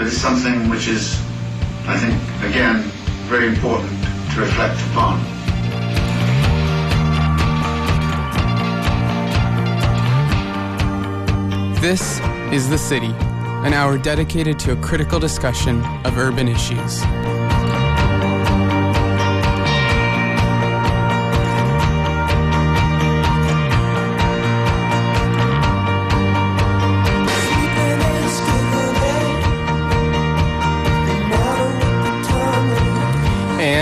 that is something which is, I think, again, very important to reflect upon. This is The City, an hour dedicated to a critical discussion of urban issues.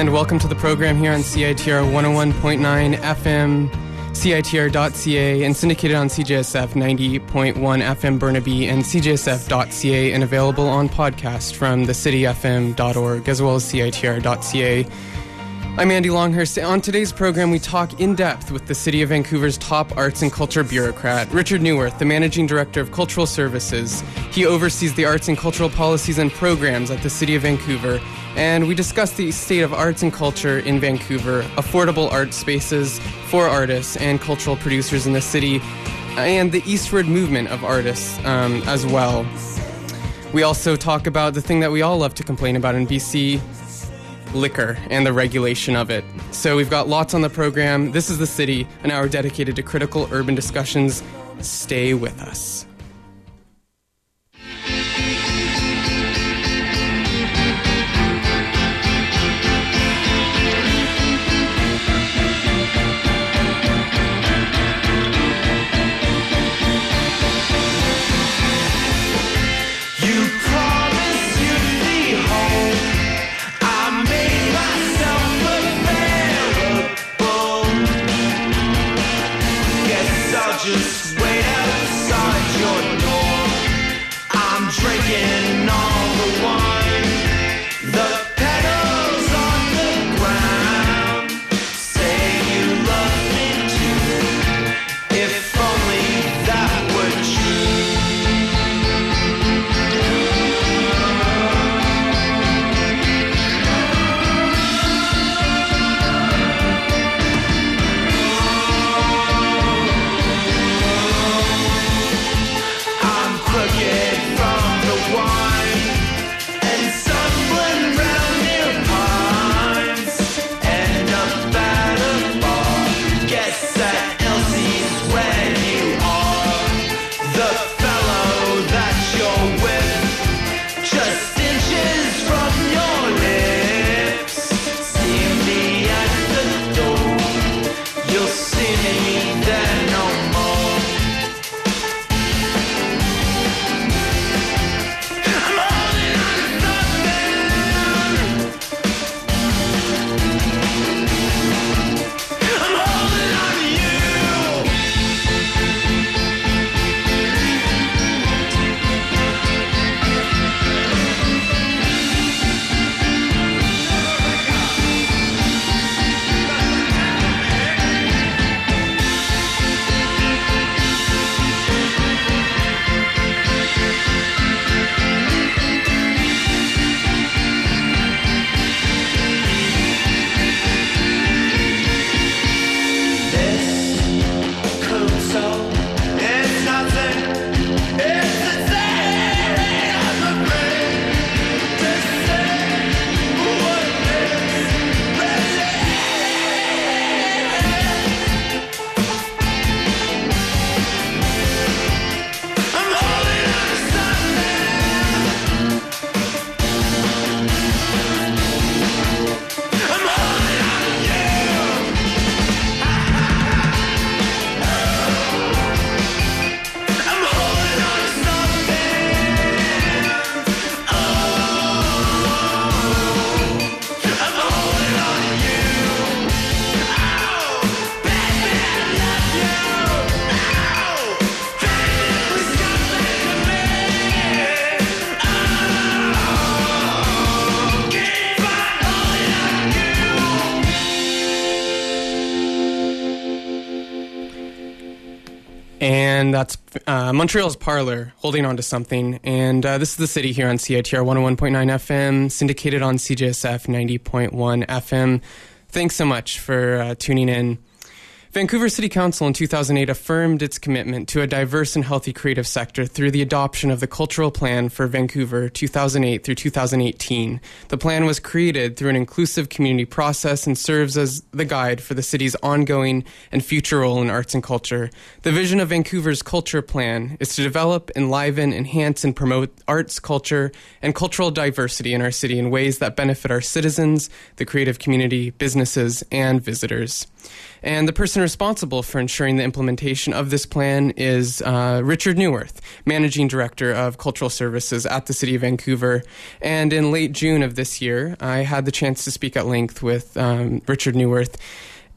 And welcome to the program here on CITR 101.9 FM, CITR.ca, and syndicated on CJSF 90.1 FM Burnaby and CJSF.ca, and available on podcast from thecityfm.org as well as CITR.ca. I'm Andy Longhurst. On today's program, we talk in depth with the City of Vancouver's top arts and culture bureaucrat, Richard Newirth, the Managing Director of Cultural Services. He oversees the arts and cultural policies and programs at the City of Vancouver. And we discuss the state of arts and culture in Vancouver, affordable art spaces for artists and cultural producers in the city, and the eastward movement of artists um, as well. We also talk about the thing that we all love to complain about in BC liquor and the regulation of it. So we've got lots on the program. This is The City, an hour dedicated to critical urban discussions. Stay with us. Uh, Montreal's Parlor, holding on to something. And uh, this is the city here on CITR 101.9 FM, syndicated on CJSF 90.1 FM. Thanks so much for uh, tuning in. Vancouver City Council in 2008 affirmed its commitment to a diverse and healthy creative sector through the adoption of the Cultural Plan for Vancouver 2008 through 2018. The plan was created through an inclusive community process and serves as the guide for the city's ongoing and future role in arts and culture. The vision of Vancouver's Culture Plan is to develop, enliven, enhance, and promote arts, culture, and cultural diversity in our city in ways that benefit our citizens, the creative community, businesses, and visitors. And the person responsible for ensuring the implementation of this plan is uh, Richard Newirth, Managing Director of Cultural Services at the City of Vancouver. And in late June of this year, I had the chance to speak at length with um, Richard Newirth.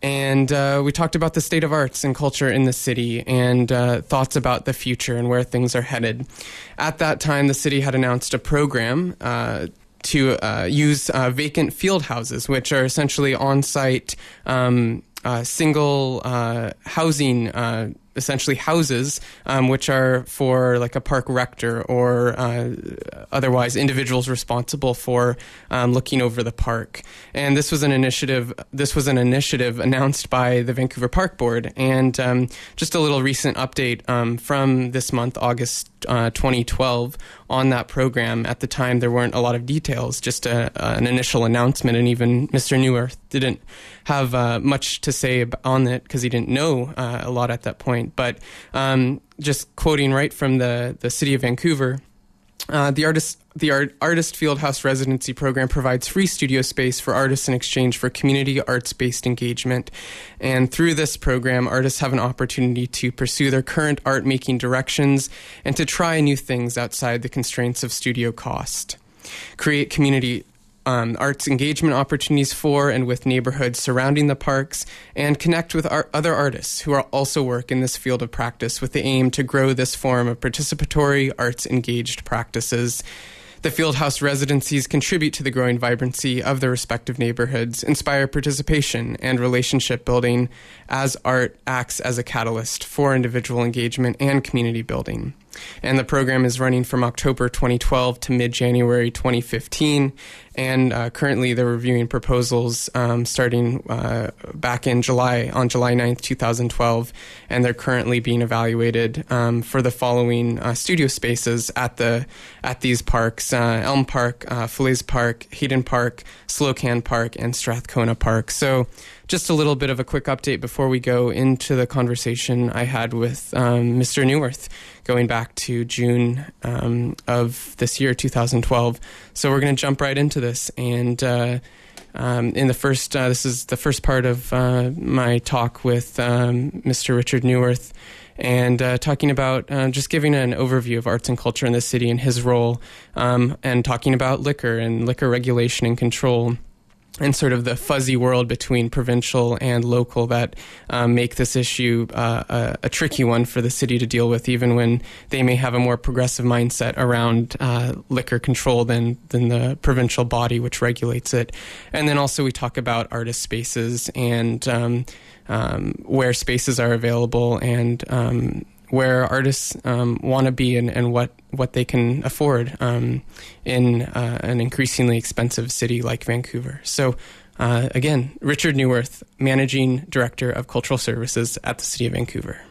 And uh, we talked about the state of arts and culture in the city and uh, thoughts about the future and where things are headed. At that time, the city had announced a program uh, to uh, use uh, vacant field houses, which are essentially on site. Um, single uh, housing, uh, essentially houses, um, which are for like a park rector or uh, otherwise individuals responsible for um, looking over the park. And this was an initiative. This was an initiative announced by the Vancouver Park Board. And um, just a little recent update um, from this month, August uh, 2012 on that program. At the time, there weren't a lot of details, just a, uh, an initial announcement, and even Mr. Newirth didn't have uh, much to say on it because he didn't know uh, a lot at that point. But um, just quoting right from the, the city of Vancouver. Uh, the artist the Art, artist fieldhouse residency program provides free studio space for artists in exchange for community arts based engagement and through this program artists have an opportunity to pursue their current art making directions and to try new things outside the constraints of studio cost create community um, arts engagement opportunities for and with neighborhoods surrounding the parks, and connect with our other artists who also work in this field of practice with the aim to grow this form of participatory arts engaged practices. The Fieldhouse residencies contribute to the growing vibrancy of their respective neighborhoods, inspire participation and relationship building as art acts as a catalyst for individual engagement and community building and the program is running from October 2012 to mid January 2015. And uh, currently, they're reviewing proposals um, starting uh, back in July, on July 9th, 2012. And they're currently being evaluated um, for the following uh, studio spaces at the at these parks: uh, Elm Park, uh, Falaise Park, Hadden Park, Slocan Park, and Strathcona Park. So just a little bit of a quick update before we go into the conversation I had with um, Mr. Newirth going back to June um, of this year, 2012. So we're going to jump right into this. And uh, um, in the first, uh, this is the first part of uh, my talk with um, Mr. Richard Newirth and uh, talking about uh, just giving an overview of arts and culture in the city and his role, um, and talking about liquor and liquor regulation and control and sort of the fuzzy world between provincial and local that um, make this issue uh, a, a, tricky one for the city to deal with, even when they may have a more progressive mindset around uh, liquor control than than the provincial body which regulates it. And then also we talk about artist spaces and um, um, where spaces are available and um, where artists um, want to be and, and, what, what they can afford um, in uh, an increasingly expensive city like Vancouver. So, uh, again, Richard Newirth, Managing Director of Cultural Services at the City of Vancouver.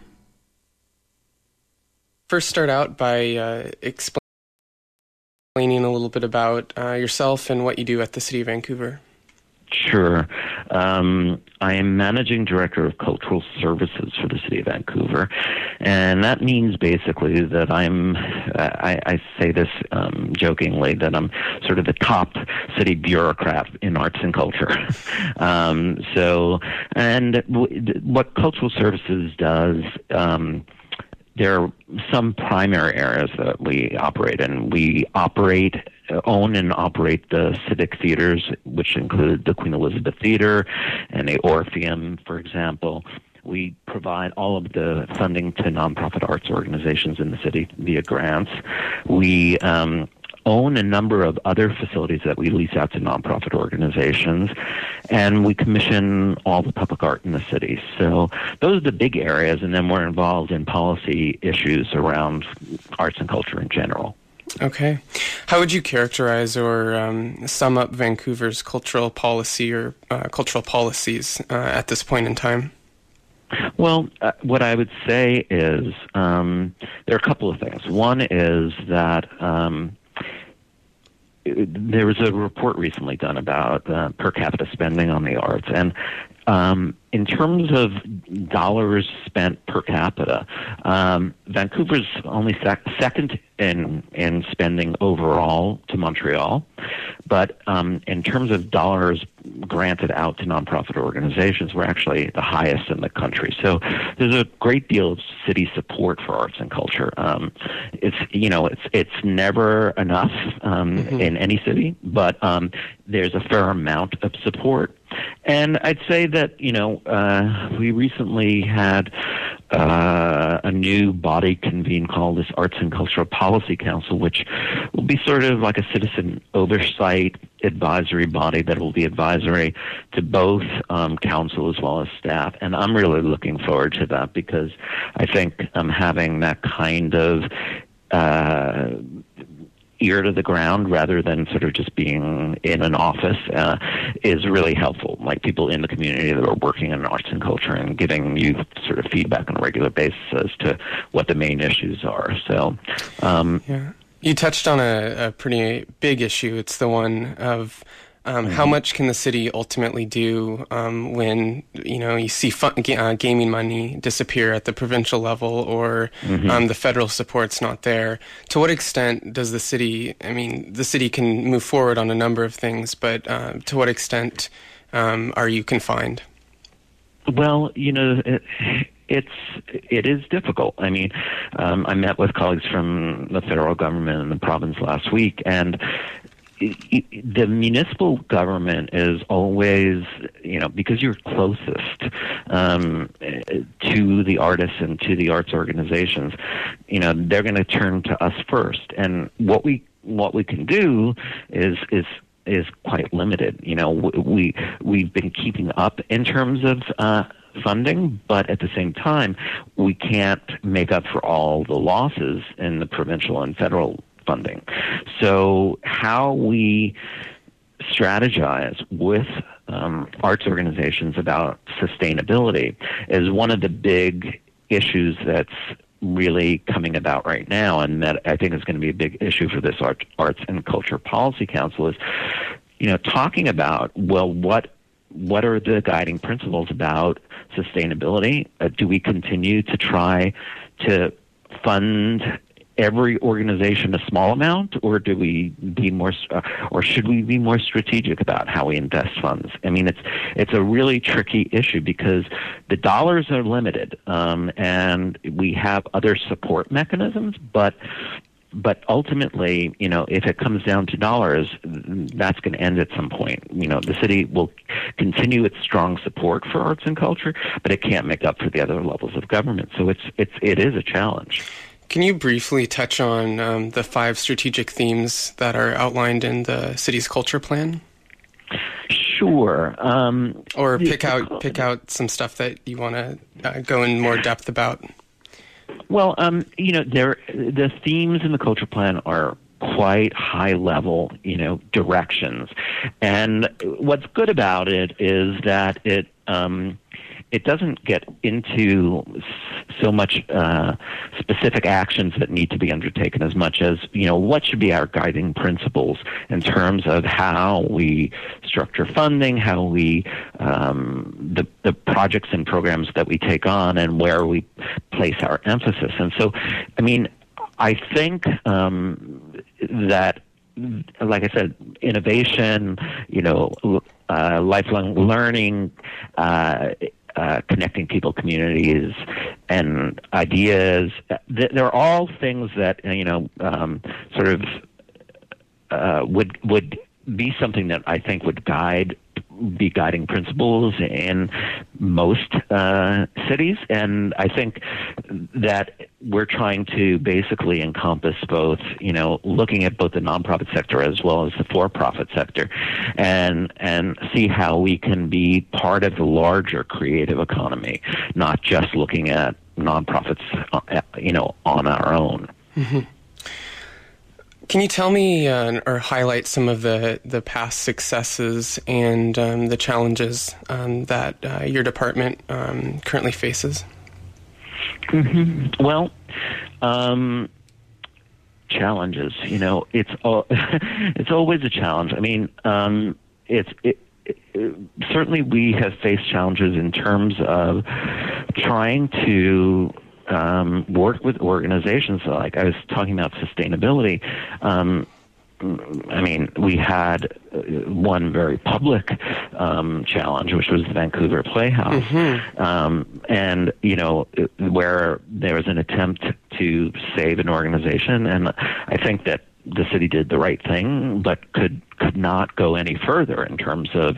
First, start out by uh, explaining a little bit about uh, yourself and what you do at the City of Vancouver. Sure. Um, I am managing director of cultural services for the city of Vancouver, and that means basically that I'm. I, I say this um, jokingly that I'm sort of the top city bureaucrat in arts and culture. um, so, and w- what cultural services does. Um, there are some primary areas that we operate in. We operate own and operate the civic theaters, which include the Queen Elizabeth Theater and the Orpheum, for example. We provide all of the funding to nonprofit arts organizations in the city via grants. We um, own a number of other facilities that we lease out to nonprofit organizations, and we commission all the public art in the city. So those are the big areas, and then we're involved in policy issues around arts and culture in general. Okay. How would you characterize or um, sum up Vancouver's cultural policy or uh, cultural policies uh, at this point in time? Well, uh, what I would say is um, there are a couple of things. One is that um, there was a report recently done about uh, per capita spending on the arts, and um, in terms of dollars spent per capita, um, Vancouver's only sec- second in in spending overall to Montreal, but um, in terms of dollars granted out to nonprofit organizations, we're actually the highest in the country. So there's a great deal of city support for arts and culture. Um, it's you know it's it's never enough um, mm-hmm. in any city, but um, there's a fair amount of support. And I'd say that you know uh, we recently had uh, a new body convened called this Arts and Cultural Policy Council, which will be sort of like a citizen oversight advisory body that will be advisory to both um, council as well as staff. And I'm really looking forward to that because I think um, having that kind of uh, ear to the ground rather than sort of just being in an office uh, is really helpful. Like people in the community that are working in arts and culture and giving you sort of feedback on a regular basis as to what the main issues are. So, um, yeah. You touched on a, a pretty big issue. It's the one of um, mm-hmm. How much can the city ultimately do um, when you know you see fun, uh, gaming money disappear at the provincial level or mm-hmm. um, the federal support's not there? To what extent does the city? I mean, the city can move forward on a number of things, but uh, to what extent um, are you confined? Well, you know. It, it's it is difficult. I mean, um, I met with colleagues from the federal government and the province last week, and the municipal government is always, you know, because you're closest um, to the artists and to the arts organizations, you know, they're going to turn to us first. And what we what we can do is is is quite limited. You know, we we've been keeping up in terms of. Uh, funding, but at the same time, we can't make up for all the losses in the provincial and federal funding. So, how we strategize with um, arts organizations about sustainability is one of the big issues that's really coming about right now, and that I think is going to be a big issue for this Art, Arts and Culture Policy Council is, you know, talking about well, what what are the guiding principles about sustainability? Uh, do we continue to try to fund every organization a small amount, or do we be more, uh, or should we be more strategic about how we invest funds? I mean, it's it's a really tricky issue because the dollars are limited, um, and we have other support mechanisms, but but ultimately, you know, if it comes down to dollars, that's going to end at some point. You know, the city will continue its strong support for arts and culture, but it can't make up for the other levels of government. So it's it's it is a challenge. Can you briefly touch on um, the five strategic themes that are outlined in the city's culture plan? Sure. Um, or pick out pick out some stuff that you want to uh, go in more depth about. Well, um, you know, there the themes in the culture plan are quite high level, you know, directions, and what's good about it is that it um, it doesn't get into so much uh, specific actions that need to be undertaken as much as you know what should be our guiding principles in terms of how we structure funding, how we um, the the projects and programs that we take on, and where we place our emphasis. And so, I mean, I think um, that like I said, innovation, you know, uh, lifelong learning, uh, uh, connecting people, communities, and ideas. They're all things that you know, um, sort of uh, would would be something that I think would guide be guiding principles in most uh, cities, and I think that we're trying to basically encompass both, you know, looking at both the nonprofit sector as well as the for-profit sector, and and see how we can be part of the larger creative economy, not just looking at nonprofits, uh, you know, on our own. Mm-hmm. Can you tell me uh, or highlight some of the, the past successes and um, the challenges um, that uh, your department um, currently faces? Mm-hmm. Well, um, challenges. You know, it's all, it's always a challenge. I mean, um, it's it, it, certainly we have faced challenges in terms of trying to um, work with organizations. Like I was talking about sustainability. Um, I mean, we had uh, one very public um, challenge, which was the Vancouver Playhouse, mm-hmm. um, and you know, where there was an attempt to save an organization, and I think that the city did the right thing, but could could not go any further in terms of,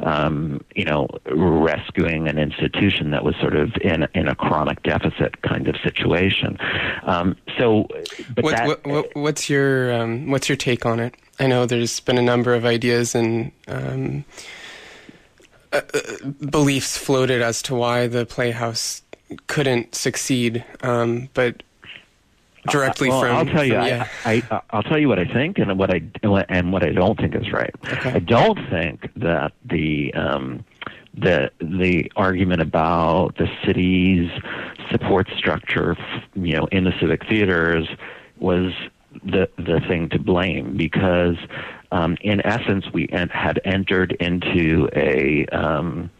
um, you know, rescuing an institution that was sort of in in a chronic deficit kind of situation. Um, so, but what, that, what, what, what's your um, what's your take on it? I know there's been a number of ideas and. Um, uh, uh beliefs floated as to why the Playhouse couldn't succeed, um, but directly well, from. I'll tell you. From, yeah. I, I I'll tell you what I think and what I and what I don't think is right. Okay. I don't think that the um, the the argument about the city's support structure, you know, in the civic theaters was the the thing to blame because um, in essence we en- had entered into a um,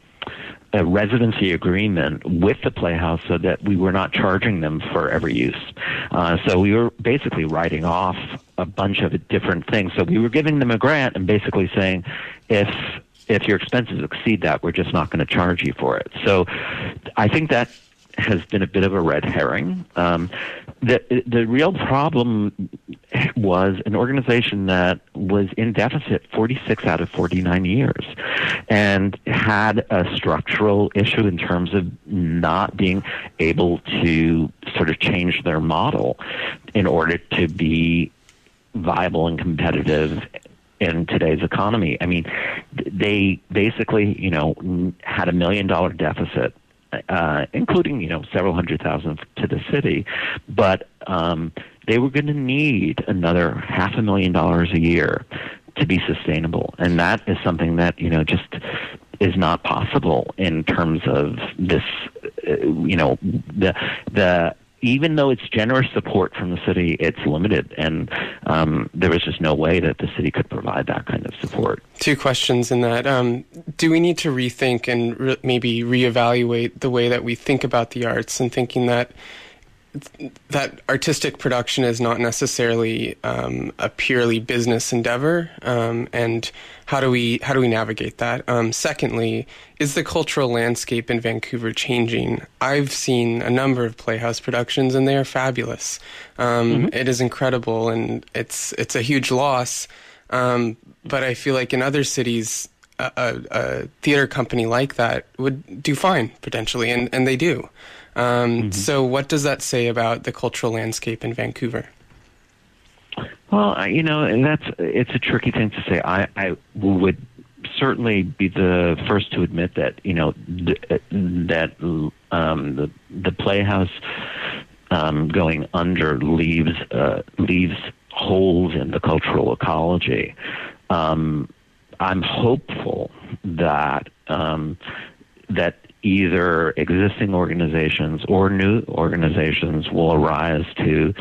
a residency agreement with the Playhouse so that we were not charging them for every use. Uh, so we were basically writing off a bunch of different things. So we were giving them a grant and basically saying, if if your expenses exceed that, we're just not going to charge you for it. So I think that has been a bit of a red herring. Um, the the real problem was an organization that was in deficit 46 out of 49 years, and had a structural issue in terms of not being able to sort of change their model in order to be viable and competitive in today's economy. I mean, they basically, you know, had a million dollar deficit uh, including you know several hundred thousand to the city, but um, they were going to need another half a million dollars a year to be sustainable, and that is something that you know just is not possible in terms of this. Uh, you know the the even though it's generous support from the city, it's limited, and um, there was just no way that the city could provide that kind of support. Two questions in that: um, Do we need to rethink and re- maybe reevaluate the way that we think about the arts, and thinking that that artistic production is not necessarily um, a purely business endeavor, um, and how do we how do we navigate that? Um, secondly, is the cultural landscape in Vancouver changing? I've seen a number of Playhouse productions, and they are fabulous. Um, mm-hmm. It is incredible, and it's it's a huge loss. Um, but I feel like in other cities, a, a, a theater company like that would do fine potentially, and, and they do. Um, mm-hmm. So, what does that say about the cultural landscape in Vancouver? Well, you know, and that's it's a tricky thing to say. I, I would certainly be the first to admit that you know th- that um, the the Playhouse um, going under leaves uh, leaves holes in the cultural ecology. Um, I'm hopeful that um, that either existing organizations or new organizations will arise to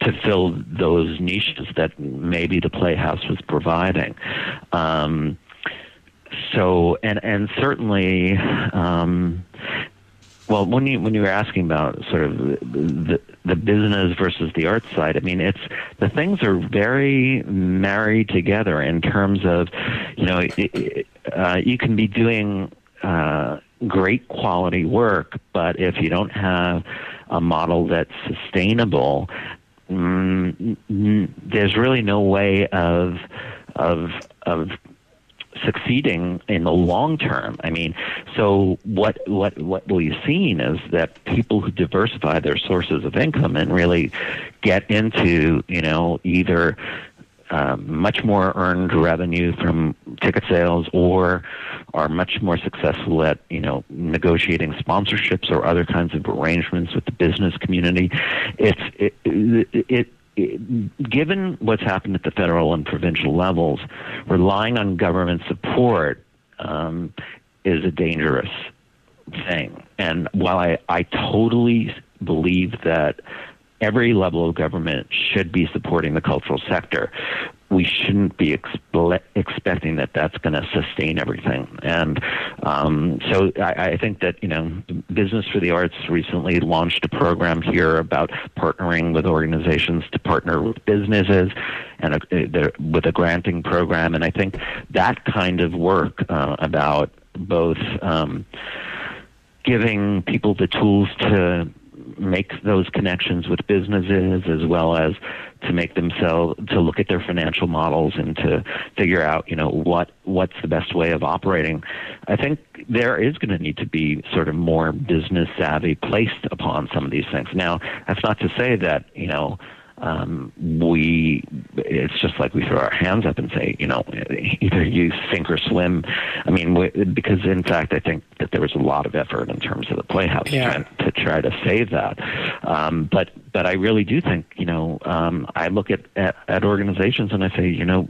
to fill those niches that maybe the Playhouse was providing. Um, so, and and certainly, um, well, when you when you were asking about sort of the the business versus the art side, I mean, it's the things are very married together in terms of, you know, it, uh, you can be doing uh, great quality work, but if you don't have a model that's sustainable, mm, there's really no way of of of succeeding in the long term. I mean, so what what what we've seen is that people who diversify their sources of income and really get into you know either um, much more earned revenue from ticket sales or are much more successful at you know negotiating sponsorships or other kinds of arrangements with the business community it's it, it, it given what's happened at the federal and provincial levels, relying on government support um, is a dangerous thing. And while I, I totally believe that every level of government should be supporting the cultural sector, we shouldn't be expe- expecting that that's going to sustain everything. And um, so I, I, think that, you know, Business for the Arts recently launched a program here about partnering with organizations to partner with businesses and a, with a granting program. And I think that kind of work uh, about both um, giving people the tools to make those connections with businesses as well as to make themselves to look at their financial models and to figure out you know what what's the best way of operating. I think there is going to need to be sort of more business savvy placed upon some of these things. Now that's not to say that you know um, we it's just like we throw our hands up and say, you know, either you sink or swim. I mean, we, because in fact, I think that there was a lot of effort in terms of the Playhouse yeah. to, to try to save that. Um, but but I really do think, you know, um, I look at, at at organizations and I say, you know,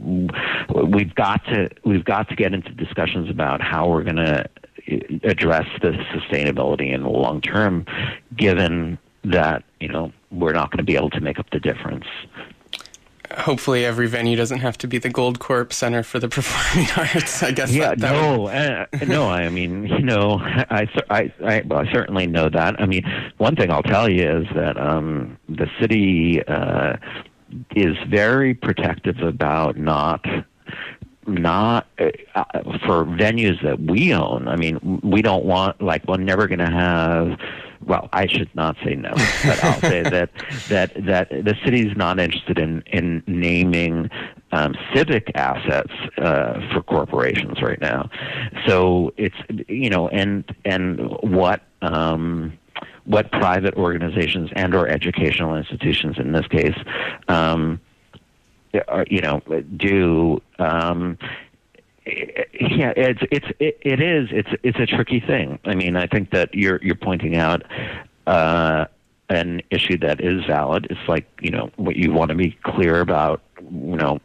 we've got to we've got to get into discussions about how we're going to address the sustainability in the long term, given that you know we're not going to be able to make up the difference. Hopefully, every venue doesn't have to be the Goldcorp Center for the Performing Arts. I guess. Yeah, that, that no, would... uh, no. I mean, you know, I, I, I, well, I certainly know that. I mean, one thing I'll tell you is that um, the city uh, is very protective about not not uh, for venues that we own. I mean, we don't want like we're never going to have well, I should not say no, but I'll say that that that the city's not interested in in naming um, civic assets uh, for corporations right now. So it's you know, and and what. Um, what private organizations and or educational institutions in this case um, are, you know do um, yeah, it's it's it, it is it's it's a tricky thing. I mean, I think that you're you're pointing out uh, an issue that is valid. It's like you know what you want to be clear about. You know,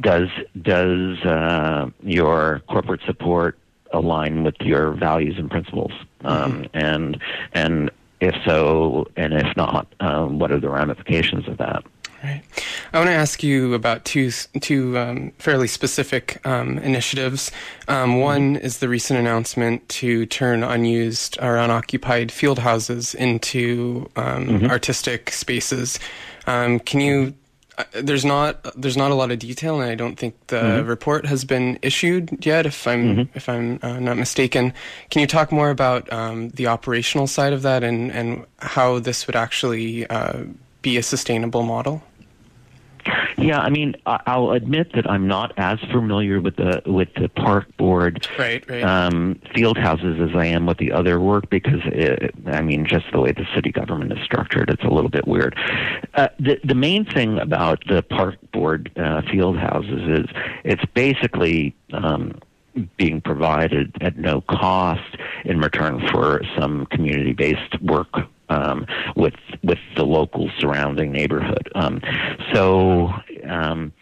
does does uh, your corporate support align with your values and principles? Um, mm-hmm. And and if so, and if not, um, what are the ramifications of that? Right. I want to ask you about two two um, fairly specific um, initiatives. Um, one is the recent announcement to turn unused or unoccupied field houses into um, mm-hmm. artistic spaces. Um, can you? Uh, there's not there's not a lot of detail, and I don't think the mm-hmm. report has been issued yet. If I'm mm-hmm. if I'm uh, not mistaken, can you talk more about um, the operational side of that and and how this would actually uh, be a sustainable model? Yeah, I mean, I'll admit that I'm not as familiar with the with the park board right, right. Um, field houses as I am with the other work because it, I mean, just the way the city government is structured, it's a little bit weird. Uh, the the main thing about the park board uh, field houses is it's basically um, being provided at no cost in return for some community based work um, with with the local surrounding neighborhood. Um, so um,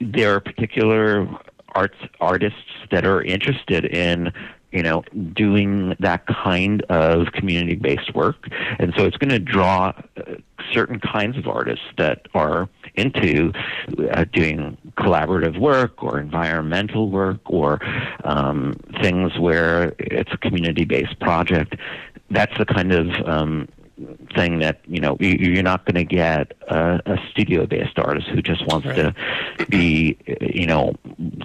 there are particular arts artists that are interested in you know doing that kind of community based work and so it's going to draw uh, certain kinds of artists that are into uh, doing collaborative work or environmental work or um, things where it's a community based project that's the kind of um, thing that you know you're not going to get a, a studio-based artist who just wants right. to be you know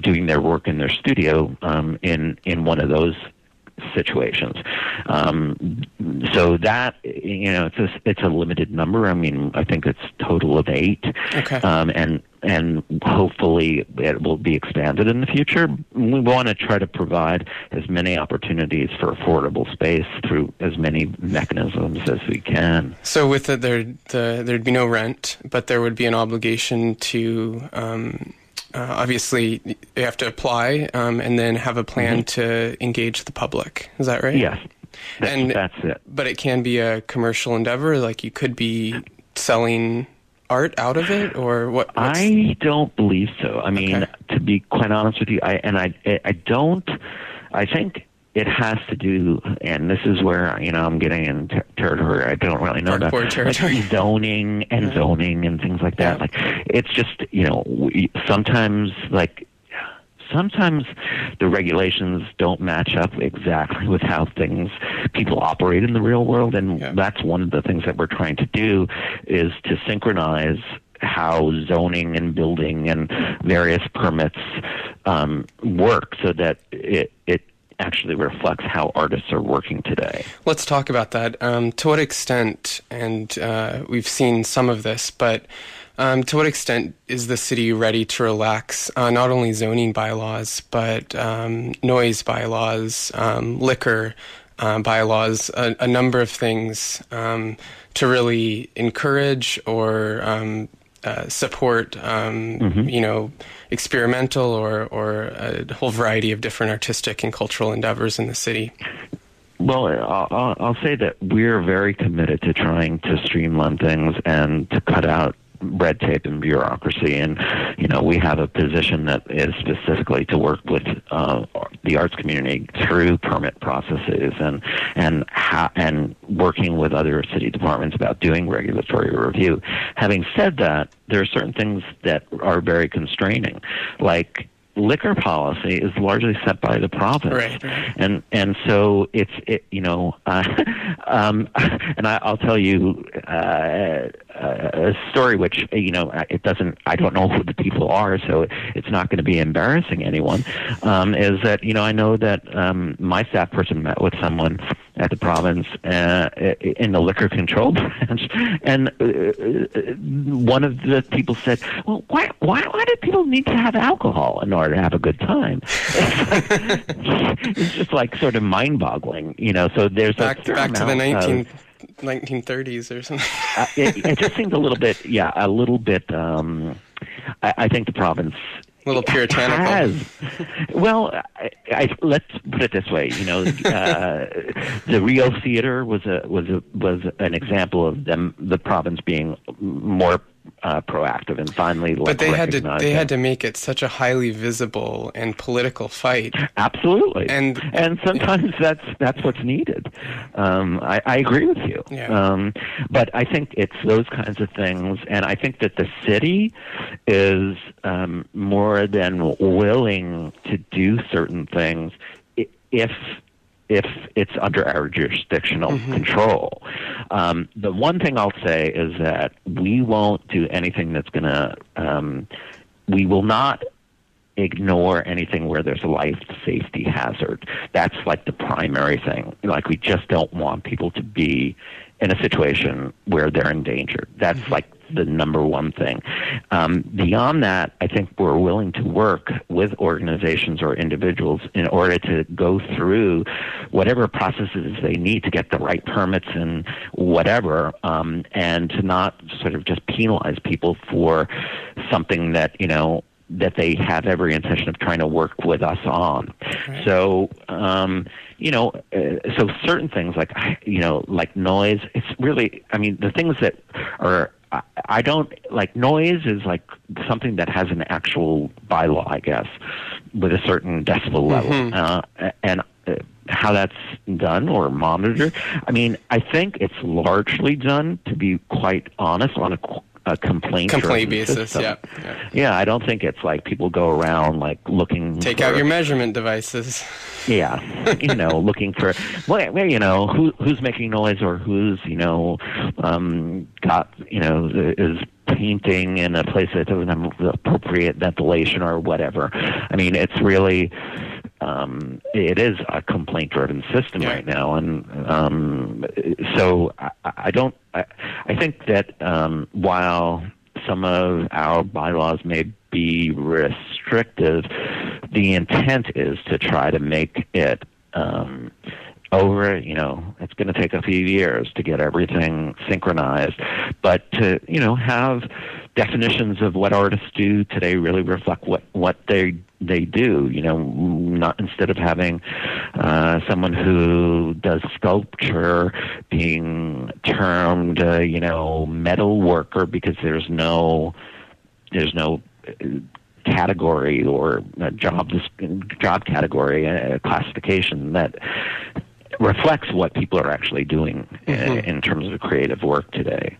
doing their work in their studio um, in in one of those situations. Um, so that you know, it's a, it's a limited number. I mean, I think it's total of eight. Okay. Um, and and hopefully it will be expanded in the future. We want to try to provide as many opportunities for affordable space through as many mechanisms as we can. So with it, there, the, there'd be no rent, but there would be an obligation to. Um, uh, obviously, you have to apply um, and then have a plan Mm-hmm. to engage the public. Is that right? Yes, that's, And- that's it. But it can be a commercial endeavor. Like you could be selling art out of it, or what? what's- I don't believe so. I mean, Okay. to be quite honest with you, I and I I don't. I think it has to do, and this is where you know I'm getting in ter- territory I don't really know about, Hardcore territory. like zoning and zoning and things like that. Yeah. Like it's just you know we, sometimes like sometimes the regulations don't match up exactly with how things people operate in the real world and Yeah. that's one of the things that we're trying to do is to synchronize how zoning and building and various permits um, work so that it it actually reflects how artists are working today. Let's talk about that. Um, to what extent, and uh, we've seen some of this, but um, to what extent is the city ready to relax uh, not only zoning bylaws, but um, noise bylaws, um, liquor uh, bylaws, a, a number of things um, to really encourage or um, uh, support, um, you know, experimental or, or a whole variety of different artistic and cultural endeavors in the city. Well, I'll- I'll say that we're very committed to trying to streamline things and to cut out red tape and bureaucracy. And you know, we have a position that is specifically to work with uh, the arts community through permit processes and and how, and working with other city departments about doing regulatory review. Having said that, there are certain things that are very constraining, like liquor policy is largely set by the province Right, right. and and so it's it you know uh, um, and I, I'll tell you uh, a story which you know it doesn't I don't know who the people are so it's not going to be embarrassing anyone um, is that you know I know that um, my staff person met with someone at the province uh, in the liquor control branch and uh, uh, one of the people said well why why why do people need to have alcohol in order to have a good time? It's, like, it's just like sort of mind boggling you know so there's back back to the amount of- 19, 1930s or something. uh, it, it just seems a little bit, yeah, a little bit. Um, I, I think the province A little puritanical. has. Well, I, I, let's put it this way. You know, uh, the Rio Theater was a was a was an example of them, the province being more uh, proactive and finally. Like, But they had to they had to make it such a highly visible and political fight. Absolutely, And- and sometimes that's that's what's needed. Um, I, I agree with you. Yeah. Um, but I think it's those kinds of things, and I think that the city is um, more than willing to do certain things if if it's under our jurisdictional control. Um, the one thing I'll say is that we won't do anything that's going to. Um, we will not ignore anything where there's a life safety hazard. That's like the primary thing. Like we just don't want people to be in a situation where they're endangered. That's like the number one thing. Um, beyond that, I think we're willing to work with organizations or individuals in order to go through whatever processes they need to get the right permits and whatever, um, and to not sort of just penalize people for something that you know that they have every intention of trying to work with us on. So, um, you know, uh, so certain things like, you know, like noise, it's really, I mean, the things that are, I, don't, like noise is like something that has an actual bylaw, I guess, with a certain decibel level. Uh, and, uh, how that's done or monitored. I mean, I think it's largely done, to be quite honest, on a, qu- a complaint Complaint basis, yeah, yeah. Yeah, I don't think it's like people go around like looking. Take for, out your measurement devices. Yeah, you know, looking for well, well, you know, who who's making noise or who's you know, um, got you know is painting in a place that doesn't have appropriate ventilation or whatever. I mean, it's really. Um, it is a complaint-driven system Yeah. right now, and um, so I, I don't. I, I think that um, while some of our bylaws may be restrictive, the intent is to try to make it um, over, you know, it's going to take a few years to get everything synchronized, but to, you know, have definitions of what artists do today really reflect what, what they they do. You know, not instead of having uh, someone who does sculpture being termed, uh, you know, metal worker because there's no there's no uh, category or job job category uh, classification that reflects what people are actually doing uh, Mhm. in terms of creative work today.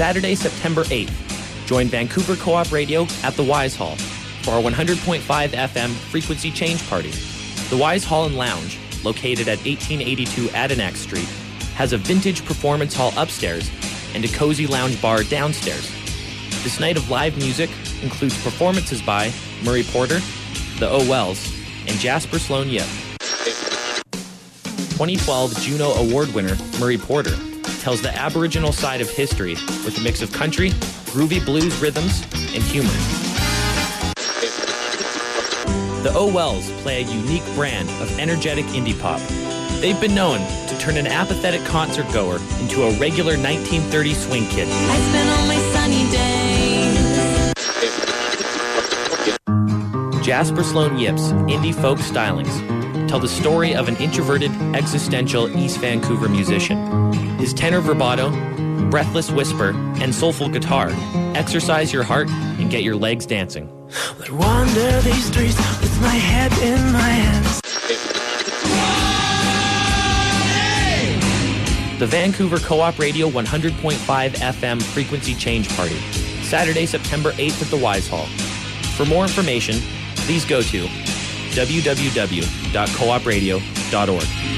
Saturday, September 8th, join Vancouver Co op Radio at the Wise Hall for our 100.5 FM frequency change party. The Wise Hall and Lounge, located at 1882 Adanac Street, has a vintage performance hall upstairs and a cozy lounge bar downstairs. This night of live music includes performances by Murray Porter, the O Wells, and Jasper Sloan Yip. 2012 Juno Award winner Murray Porter tells the Aboriginal side of history with a mix of country, groovy blues rhythms, and humor. The O Wells play a unique brand of energetic indie pop. They've been known to turn an apathetic concert goer into a regular 1930 swing kid. I spend all my sunny days. Jasper Sloan Yip's indie folk stylings tell the story of an introverted, existential East Vancouver musician. His tenor vibrato, breathless whisper, and soulful guitar exercise your heart and get your legs dancing. Would wander these streets with my head in my hands. The Vancouver Co-op Radio 100.5 FM frequency change party, Saturday, September 8th at the Wise Hall. For more information, please go to www.coopradio.org.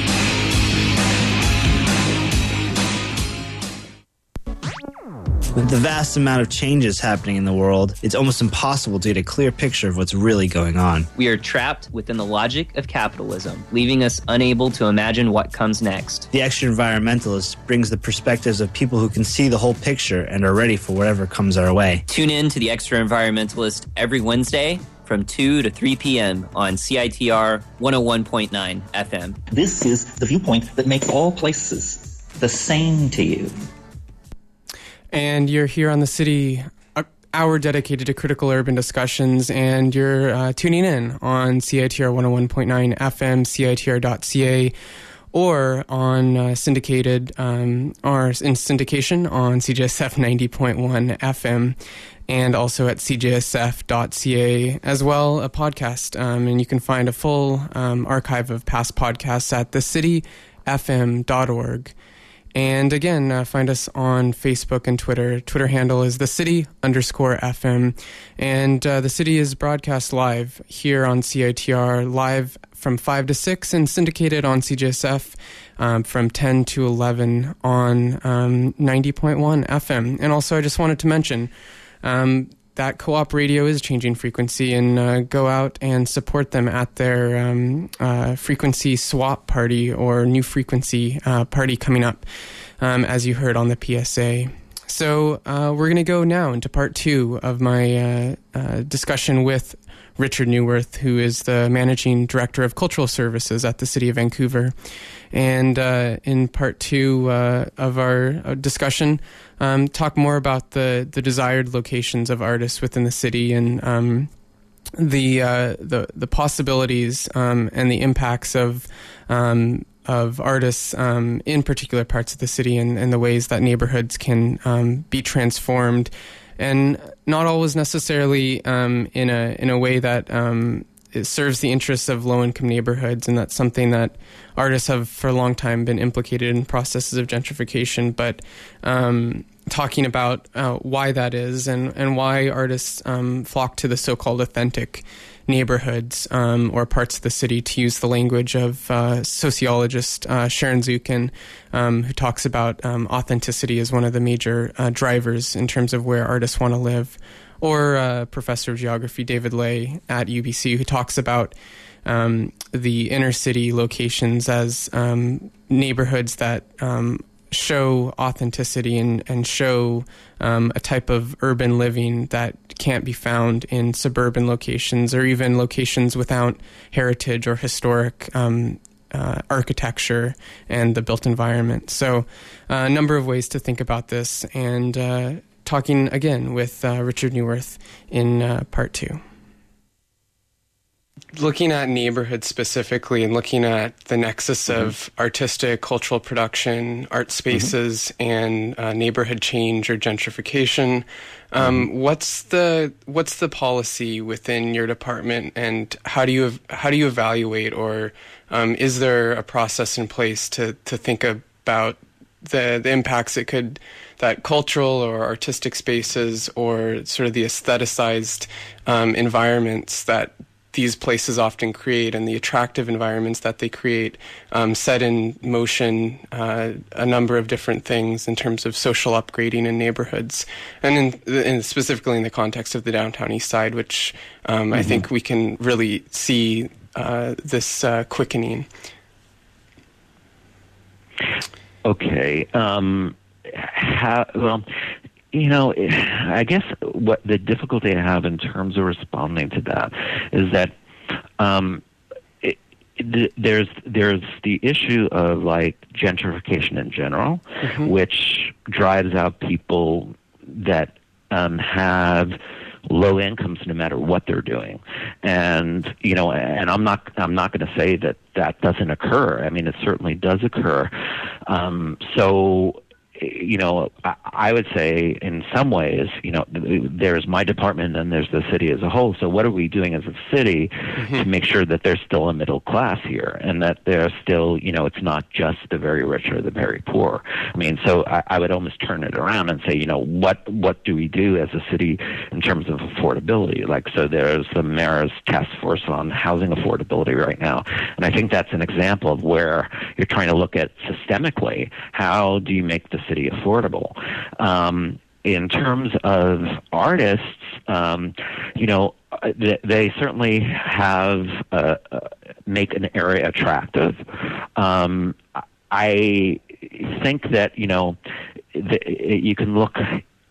With the vast amount of changes happening in the world, it's almost impossible to get a clear picture of what's really going on. We are trapped within the logic of capitalism, leaving us unable to imagine what comes next. The extra environmentalist brings the perspectives of people who can see the whole picture and are ready for whatever comes our way. Tune in to the Extra Environmentalist every Wednesday from 2 to 3 p.m. on CITR 101.9 FM. This is the viewpoint that makes all places the same to you. And you're here on the city uh, hour dedicated to critical urban discussions, and you're uh, tuning in on CITR 101.9 FM, CITR.ca, or on uh, syndicated um, or in syndication on CJSF 90.1 FM and also at cjsf.ca as well, a podcast. Um, and you can find a full um, archive of past podcasts at thecityfm.org. And again, uh, find us on Facebook and Twitter. Twitter handle is the city underscore FM. And uh, the city is broadcast live here on CITR, live from 5 to 6, and syndicated on CJSF um, from 10 to 11 on um, 90.1 FM. And also, I just wanted to mention um, that co-op radio is changing frequency and uh, go out and support them at their um, uh, frequency swap party or new frequency uh, party coming up um, as you heard on the psa so uh, we're going to go now into part two of my uh, uh, discussion with richard Newirth, who is the managing director of cultural services at the city of vancouver. And in part two of our discussion um, talk more about the the desired locations of artists within the city and um, the uh, the the possibilities um, and the impacts of um, of artists um, in particular parts of the city and, and the ways that neighborhoods can um, be transformed and not always necessarily in a in a way that it serves the interests of low income neighborhoods, and that's something that artists have for a long time been implicated in processes of gentrification. But um, talking about uh, why that is and, and why artists um, flock to the so called authentic neighborhoods um, or parts of the city, to use the language of uh, sociologist uh, Sharon Zukin, um, who talks about um, authenticity as one of the major uh, drivers in terms of where artists want to live or uh, professor of geography David Ley at UBC, who talks about um, the inner city locations as um, neighborhoods that um, show authenticity and, and show um, a type of urban living that can't be found in suburban locations or even locations without heritage or historic um, uh, architecture and the built environment. So, uh, a number of ways to think about this, and uh, talking again with uh, Richard Newirth in uh, part two. Looking at neighborhoods specifically and looking at the nexus mm-hmm. of artistic, cultural production, art spaces, mm-hmm. and uh, neighborhood change or gentrification, um, mm-hmm. what's the what's the policy within your department, and how do you how do you evaluate, or um, is there a process in place to to think about the the impacts it could that cultural or artistic spaces or sort of the aestheticized um, environments that these places often create and the attractive environments that they create um, set in motion uh, a number of different things in terms of social upgrading in neighborhoods and, in, in specifically in the context of the downtown east side which um, mm-hmm. i think we can really see uh, this uh, quickening okay um, how, well, you know, I guess what the difficulty I have in terms of responding to that is that um, it, it, there's there's the issue of like gentrification in general, mm-hmm. which drives out people that um, have low incomes no matter what they're doing. And you know and i'm not i'm not going to say that that doesn't occur. I mean it certainly does occur. Um so you know, I, I would say in some ways, you know, there's my department and there's the city as a whole. So what are we doing as a city mm-hmm. to make sure that there's still a middle class here and that there's still, you know, it's not just the very rich or the very poor. I mean, so I, I would almost turn it around and say, you know, what what do we do as a city in terms of affordability? Like, so there's the mayor's task force on housing affordability right now, and I think that's an example of where you're trying to look at systemically how do you make the city affordable. Um, in terms of artists, um, you know, they, they certainly have uh, uh, make an area attractive. Um, I think that you know the, you can look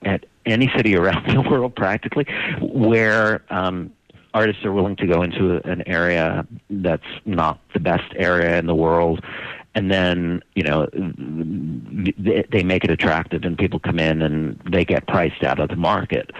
at any city around the world practically where um, artists are willing to go into an area that's not the best area in the world and then you know they, make it attractive and people come in and they get priced out of the market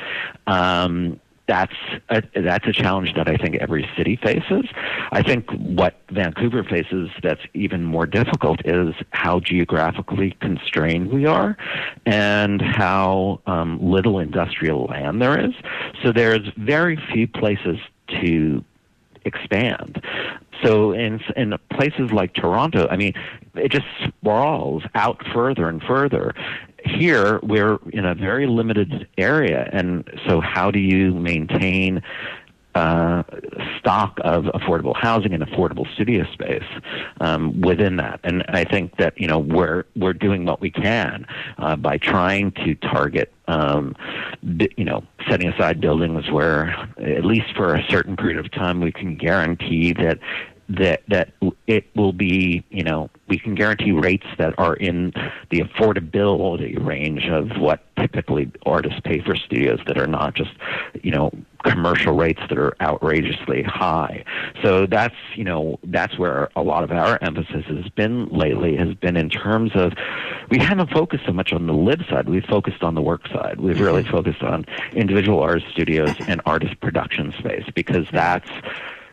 um, that's a, that's a challenge that I think every city faces. I think what Vancouver faces that's even more difficult is how geographically constrained we are, and how um, little industrial land there is. So there's very few places to expand. So in in places like Toronto, I mean, it just sprawls out further and further. Here, we're in a very limited area, and so how do you maintain uh, stock of affordable housing and affordable studio space um, within that. And I think that you know we're we're doing what we can uh, by trying to target um, you know setting aside buildings where at least for a certain period of time we can guarantee that that that it will be you know we can guarantee rates that are in the affordability range of what typically artists pay for studios that are not just you know commercial rates that are outrageously high. So that's you know that's where a lot of our emphasis has been lately has been in terms of we haven't focused so much on the live side. We've focused on the work side. We've mm-hmm. really focused on individual artist studios and artist production space because that's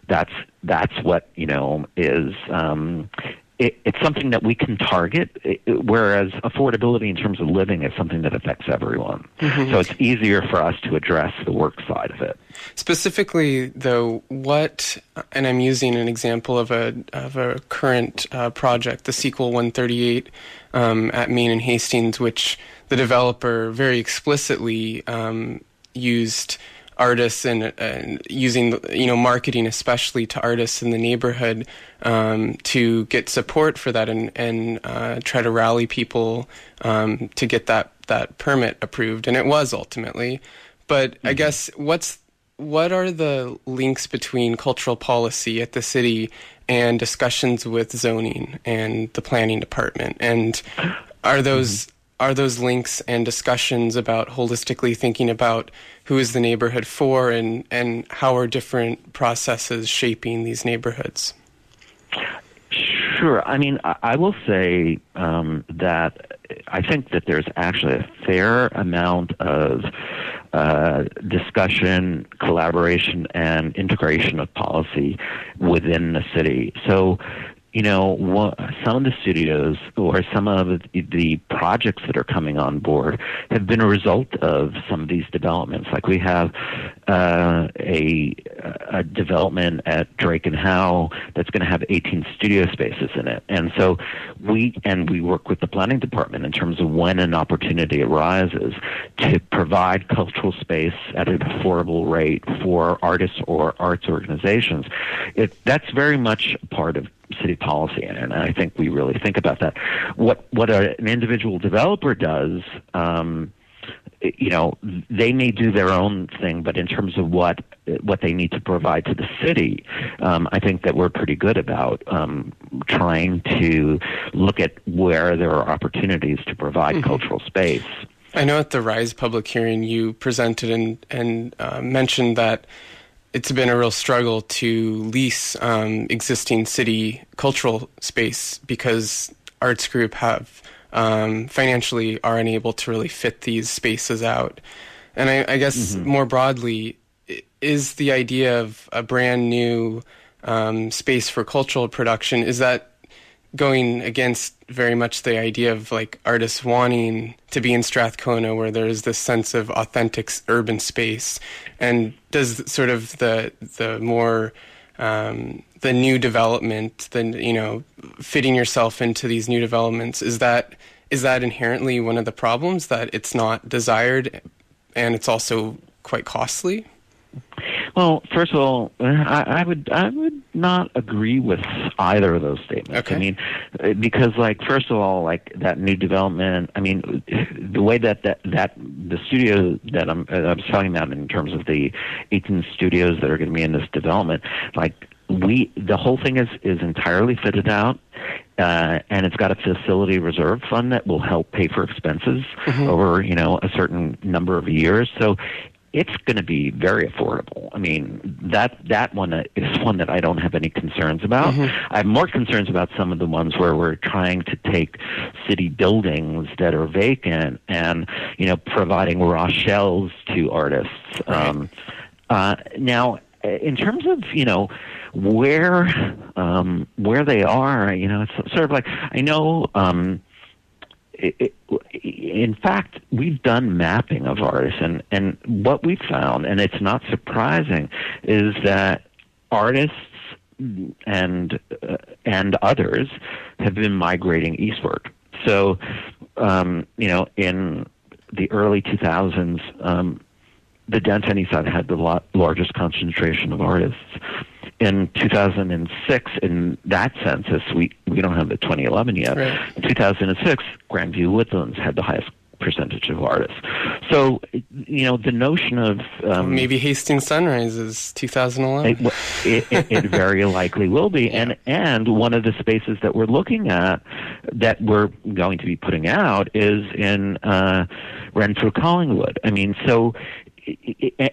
that's that's what you know is um, it, it's something that we can target, it, whereas affordability in terms of living is something that affects everyone. Mhm. So it's easier for us to address the work side of it. Specifically, though, what, and I'm using an example of a of a current uh, project, the Sequel 138 um, at Main and Hastings, which the developer very explicitly um, used artists and, and using you know marketing especially to artists in the neighborhood um, to get support for that and and uh, try to rally people um, to get that that permit approved. And it was ultimately. But I guess what's what are the links between cultural policy at the city and discussions with zoning and the planning department? And are those are those links and discussions about holistically thinking about who is the neighborhood for and and how are different processes shaping these neighborhoods Sure. I mean, I, I will say um, that I think that there's actually a fair amount of uh, discussion, collaboration, and integration of policy within the city. So, you know, wha- some of the studios or some of the, the projects that are coming on board have been a result of some of these developments. Like we have uh, a, a development at Drake and Howe that's going to have 18 studio spaces in it, and so we and we work with the planning department in terms of when an opportunity arises to provide cultural space at an affordable rate for artists or arts organizations. It, that's very much part of city policy, and I think we really think about that. What what a, an individual developer does. Um, you know, they may do their own thing, but in terms of what what they need to provide to the city, um, I think that we're pretty good about um, trying to look at where there are opportunities to provide Mhm. cultural space. I know at the Rise public hearing you presented and and uh, mentioned that it's been a real struggle to lease um, existing city cultural space because arts group have um, financially are unable to really fit these spaces out. And I, I guess more broadly, is the idea of a brand new um, space for cultural production is that going against very much the idea of like artists wanting to be in Strathcona where there is this sense of authentic urban space. And does sort of the the more um, the new development then you know fitting yourself into these new developments is that is that inherently one of the problems that it's not desired and it's also quite costly Well, first of all, uh, I, I would I would not agree with either of those statements. I mean, uh, because like first of all, like that new development. I mean, the way that that that the studio that I'm uh, I was talking about in terms of the 18 studios that are going to be in this development, like we the whole thing is is entirely fitted out. Uh, and it's got a facility reserve fund that will help pay for expenses over, you know, a certain number of years. So it's going to be very affordable. I mean, that that one is one that I don't have any concerns about. I have more concerns about some of the ones where we're trying to take city buildings that are vacant and you know providing raw shells to artists. Um, uh, now, in terms of you know where um, where they are, you know, it's sort of like I know. Um, it, in fact, we've done mapping of artists, and, and what we found, and it's not surprising, is that artists and uh, and others have been migrating eastward. So, um, you know, in the early 2000s, um, the downtown east side had the lo- largest concentration of artists. In 2006, in that census, we, we don't have the 2011 yet. Right. In 2006, Grandview Woodlands had the highest percentage of artists. So, you know, the notion of um, Maybe Hastings Sunrise is 2011. it, it, it, it very likely will be, and and one of the spaces that we're looking at that we're going to be putting out is in uh, Renfrew Collingwood. I mean, so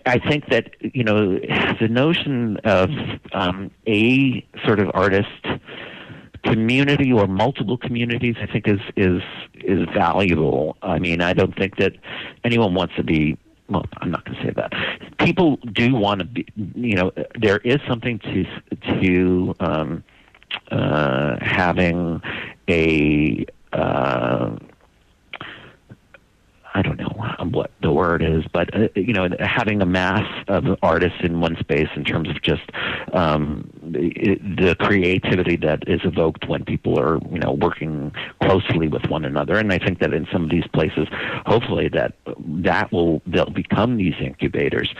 I- think that you know the notion of um, a sort of artist community or multiple communities, I think is is is valuable. I mean, I don't think that anyone wants to be. Well, I'm not going to say that. People do want to be. You know, there is something to to um, uh, having a. Uh, I don't know what the word is, but uh, you know, having a mass of artists in one space in terms of just um, the, creativity that is evoked when people are you know working closely with one another, and I think that in some of these places, hopefully that that will they'll become these incubators.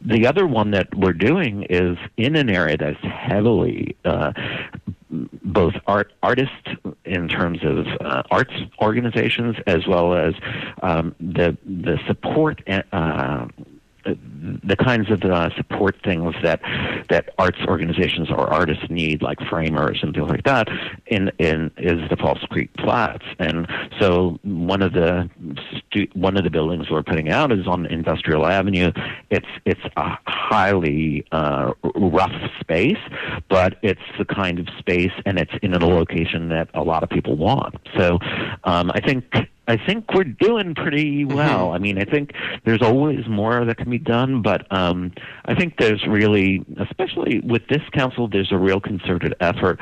The other one that we're doing is in an area that's heavily uh, both art artists in terms of uh, arts organizations as well as um, the the support uh, the kinds of uh, support things that that arts organizations or artists need, like framers and things like that, in in is the False Creek Flats. And so one of the stu- one of the buildings we're putting out is on Industrial Avenue. It's it's a highly uh, rough space, but it's the kind of space, and it's in a location that a lot of people want. So um, I think. I think we're doing pretty well. I mean, I think there's always more that can be done, but um, I think there's really, especially with this council, there's a real concerted effort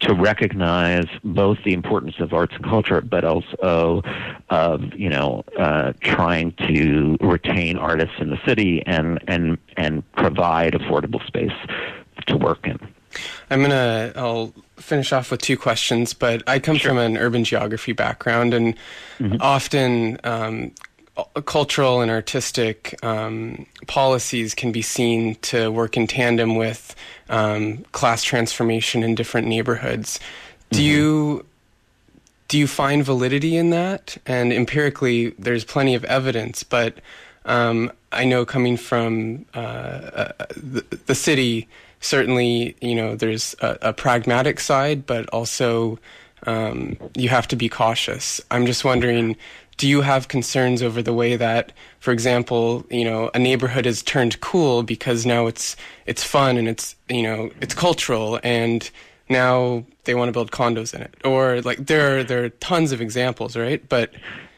to recognize both the importance of arts and culture, but also of you know uh, trying to retain artists in the city and and and provide affordable space to work in. I'm gonna. I'll finish off with two questions, but I come from an urban geography background, and often um, cultural and artistic um, policies can be seen to work in tandem with um, class transformation in different neighborhoods. Do you do you find validity in that? And empirically, there's plenty of evidence, but um, I know coming from uh, uh, the, the city, certainly, you know, there's a, a pragmatic side, but also um, you have to be cautious. I'm just wondering, do you have concerns over the way that, for example, you know, a neighborhood has turned cool because now it's it's fun and it's you know it's cultural and now they want to build condos in it, or like there are there are tons of examples, right? But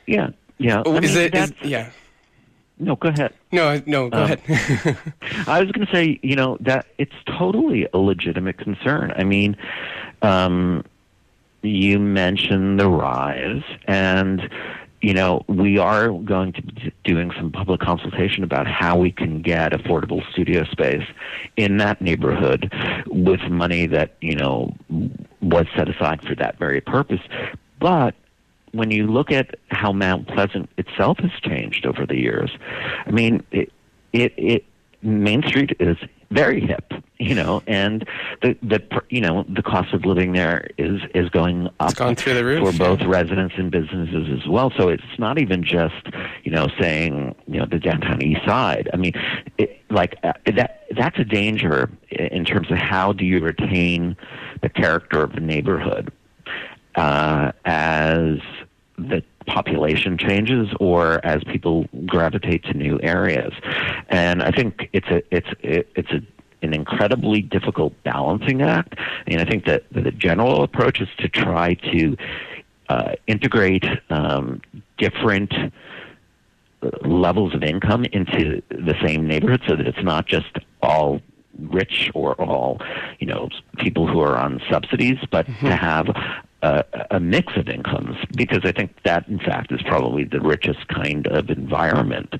Yeah, yeah. I is mean, it is, yeah? No, go ahead. No, no, go Um, ahead. I was going to say, you know, that it's totally a legitimate concern. I mean, um, you mentioned the rise, and you know, we are going to be doing some public consultation about how we can get affordable studio space in that neighborhood with money that you know was set aside for that very purpose. But when you look at how Mount Pleasant itself has changed over the years, I mean, it, it, it Main Street is very hip, you know, and the the pr- you know the cost of living there is is going up gone through the roof, for both residents and businesses as well. So it's not even just you know, saying, you know, the downtown east side. I mean, it, like uh, that, that's a danger in terms of how do you retain the character of the neighborhood uh, as the population changes or as people gravitate to new areas. And I think it's a it's it's a an incredibly difficult balancing act. And I think that the general approach is to try to uh, integrate um, different levels of income into the same neighborhood so that it's not just all rich or all you know people who are on subsidies but mm-hmm. to have a, a mix of incomes because I think that in fact is probably the richest kind of environment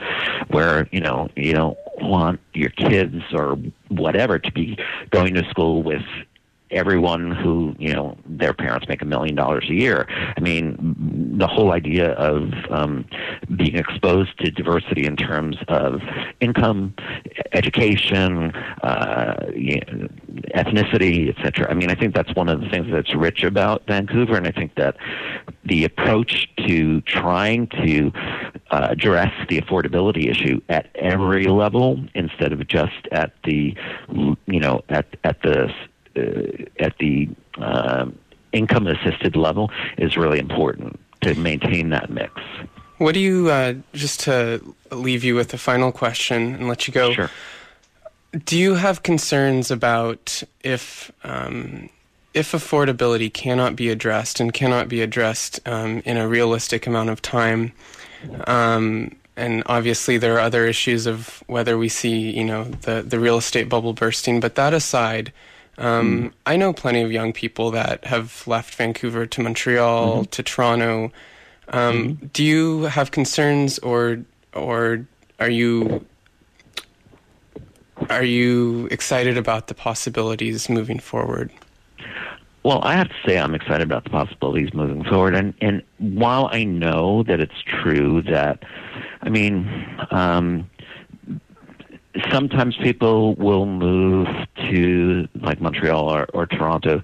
where you know you don't want your kids or whatever to be going to school with everyone who you know their parents make a million dollars a year. I mean, the whole idea of um, being exposed to diversity in terms of income, education, uh, you know, ethnicity, etc. I mean, I think that's one of the things that's rich about Vancouver, and I think that the approach to trying to uh, address the affordability issue at every level instead of just at the you know at at the uh, at the uh, income assisted level is really important to maintain that mix. What do you, uh, just to leave you with a final question and let you go? Sure. Do you have concerns about if um, if affordability cannot be addressed and cannot be addressed um, in a realistic amount of time? Um, and obviously, there are other issues of whether we see, you know, the the real estate bubble bursting. But that aside, um, mm. I know plenty of young people that have left Vancouver to Montreal, mm-hmm. to Toronto. Um, mm-hmm. Do you have concerns, or or are you are you excited about the possibilities moving forward? Well, I have to say I'm excited about the possibilities moving forward, and and while I know that it's true that, I mean. Um, sometimes people will move to like Montreal or, or Toronto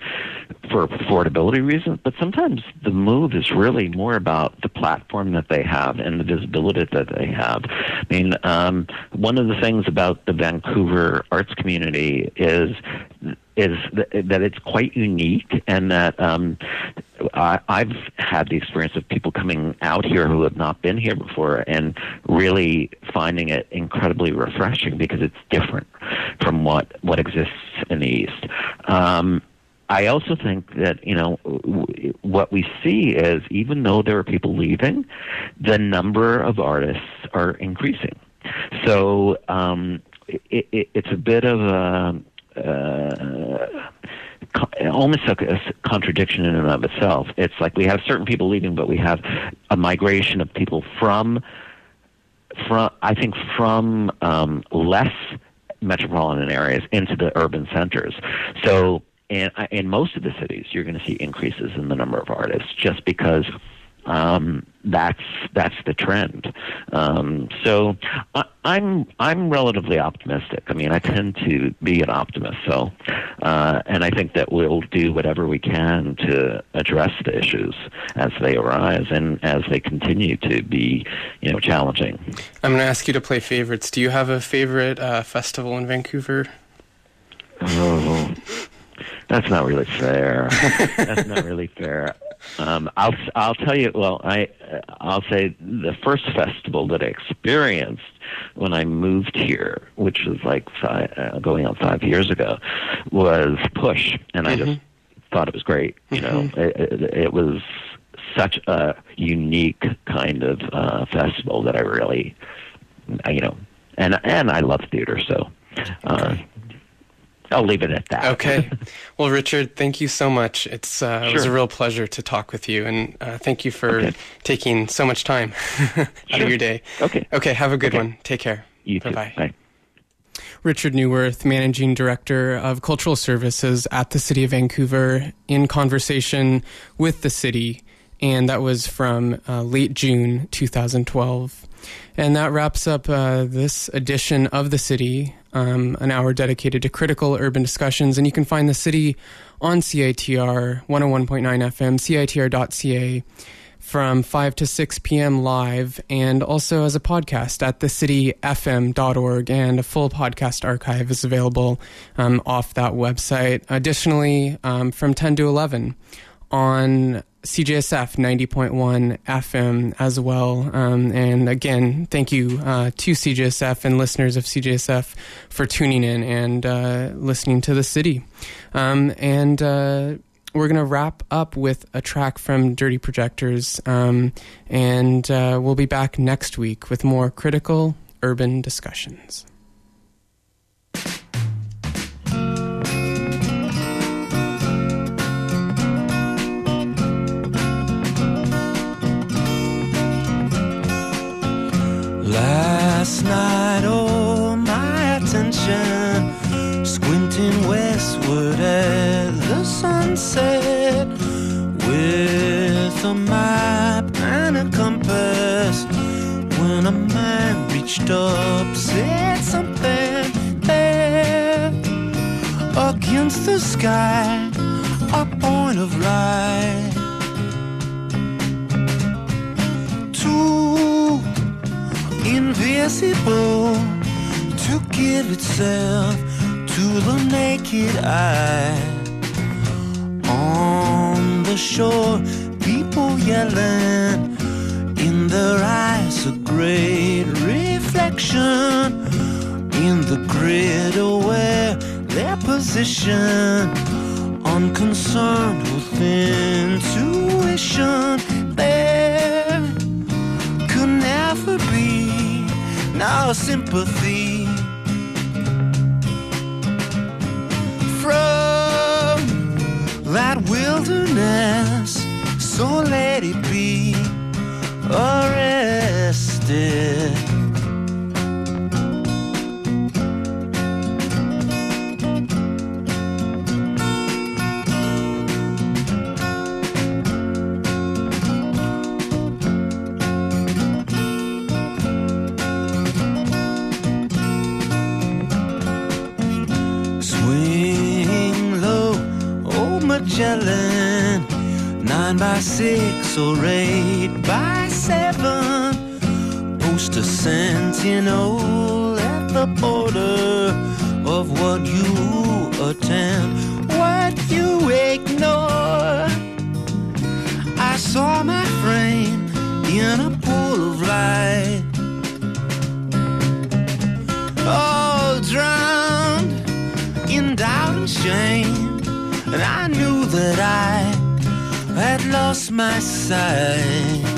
for affordability reasons, but sometimes the move is really more about the platform that they have and the visibility that they have. I mean, um, one of the things about the Vancouver arts community is is that it's quite unique and that um, I, I've had the experience of people coming out here who have not been here before and really finding it incredibly refreshing because it's different from what what exists in the East. Um, I also think that you know what we see is even though there are people leaving, the number of artists are increasing. So um, it, it, it's a bit of a uh, almost like a contradiction in and of itself. It's like we have certain people leaving, but we have a migration of people from, from I think, from um, less metropolitan areas into the urban centers. So in, in most of the cities, you're going to see increases in the number of artists just because um, that's that's the trend. Um, so I, I'm I'm relatively optimistic. I mean, I tend to be an optimist. So, uh, and I think that we'll do whatever we can to address the issues as they arise and as they continue to be, you know, challenging. I'm going to ask you to play favorites. Do you have a favorite uh, festival in Vancouver? Oh, that's not really fair. that's not really fair. Um, I'll I'll tell you. Well, I I'll say the first festival that I experienced when I moved here, which was like five, uh, going on five years ago, was Push, and I mm-hmm. just thought it was great. You know, mm-hmm. it, it, it, was such a unique kind of uh, festival that I really, you know, and and I love theater, so. Uh, I'll leave it at that. Okay. Well, Richard, thank you so much. It's uh, sure. it was a real pleasure to talk with you, and uh, thank you for okay. taking so much time out sure. of your day. Okay. Okay. Have a good okay. one. Take care. You Bye-bye. too. Bye. Richard Newirth, Managing Director of Cultural Services at the City of Vancouver, in conversation with the city, and that was from uh, late June 2012. And that wraps up uh, this edition of the city um, an hour dedicated to critical urban discussions. And you can find the city on CITR 101.9 FM, CITR.ca from 5 to 6 p.m. live and also as a podcast at thecityfm.org. And a full podcast archive is available um, off that website. Additionally, um, from 10 to 11 on CJSF 90.1 FM as well. Um, and again, thank you uh, to CJSF and listeners of CJSF for tuning in and uh, listening to the city. Um, and uh, we're going to wrap up with a track from Dirty Projectors. Um, and uh, we'll be back next week with more critical urban discussions. Last night, all my attention squinting westward at the sunset with a map and a compass. When a man reached up, said something there against the sky, a point of light. Invisible to give itself to the naked eye. On the shore, people yelling, in their eyes, a great reflection. In the grid, aware their position, unconcerned with intuition. No sympathy from that wilderness. So let it be arrested. Magellan. Nine by six or eight by seven. Post a sentinel at the border of what you attend, what you ignore. I saw my frame in a pool of light. Oh, drowned in doubt and shame. That I had lost my sight.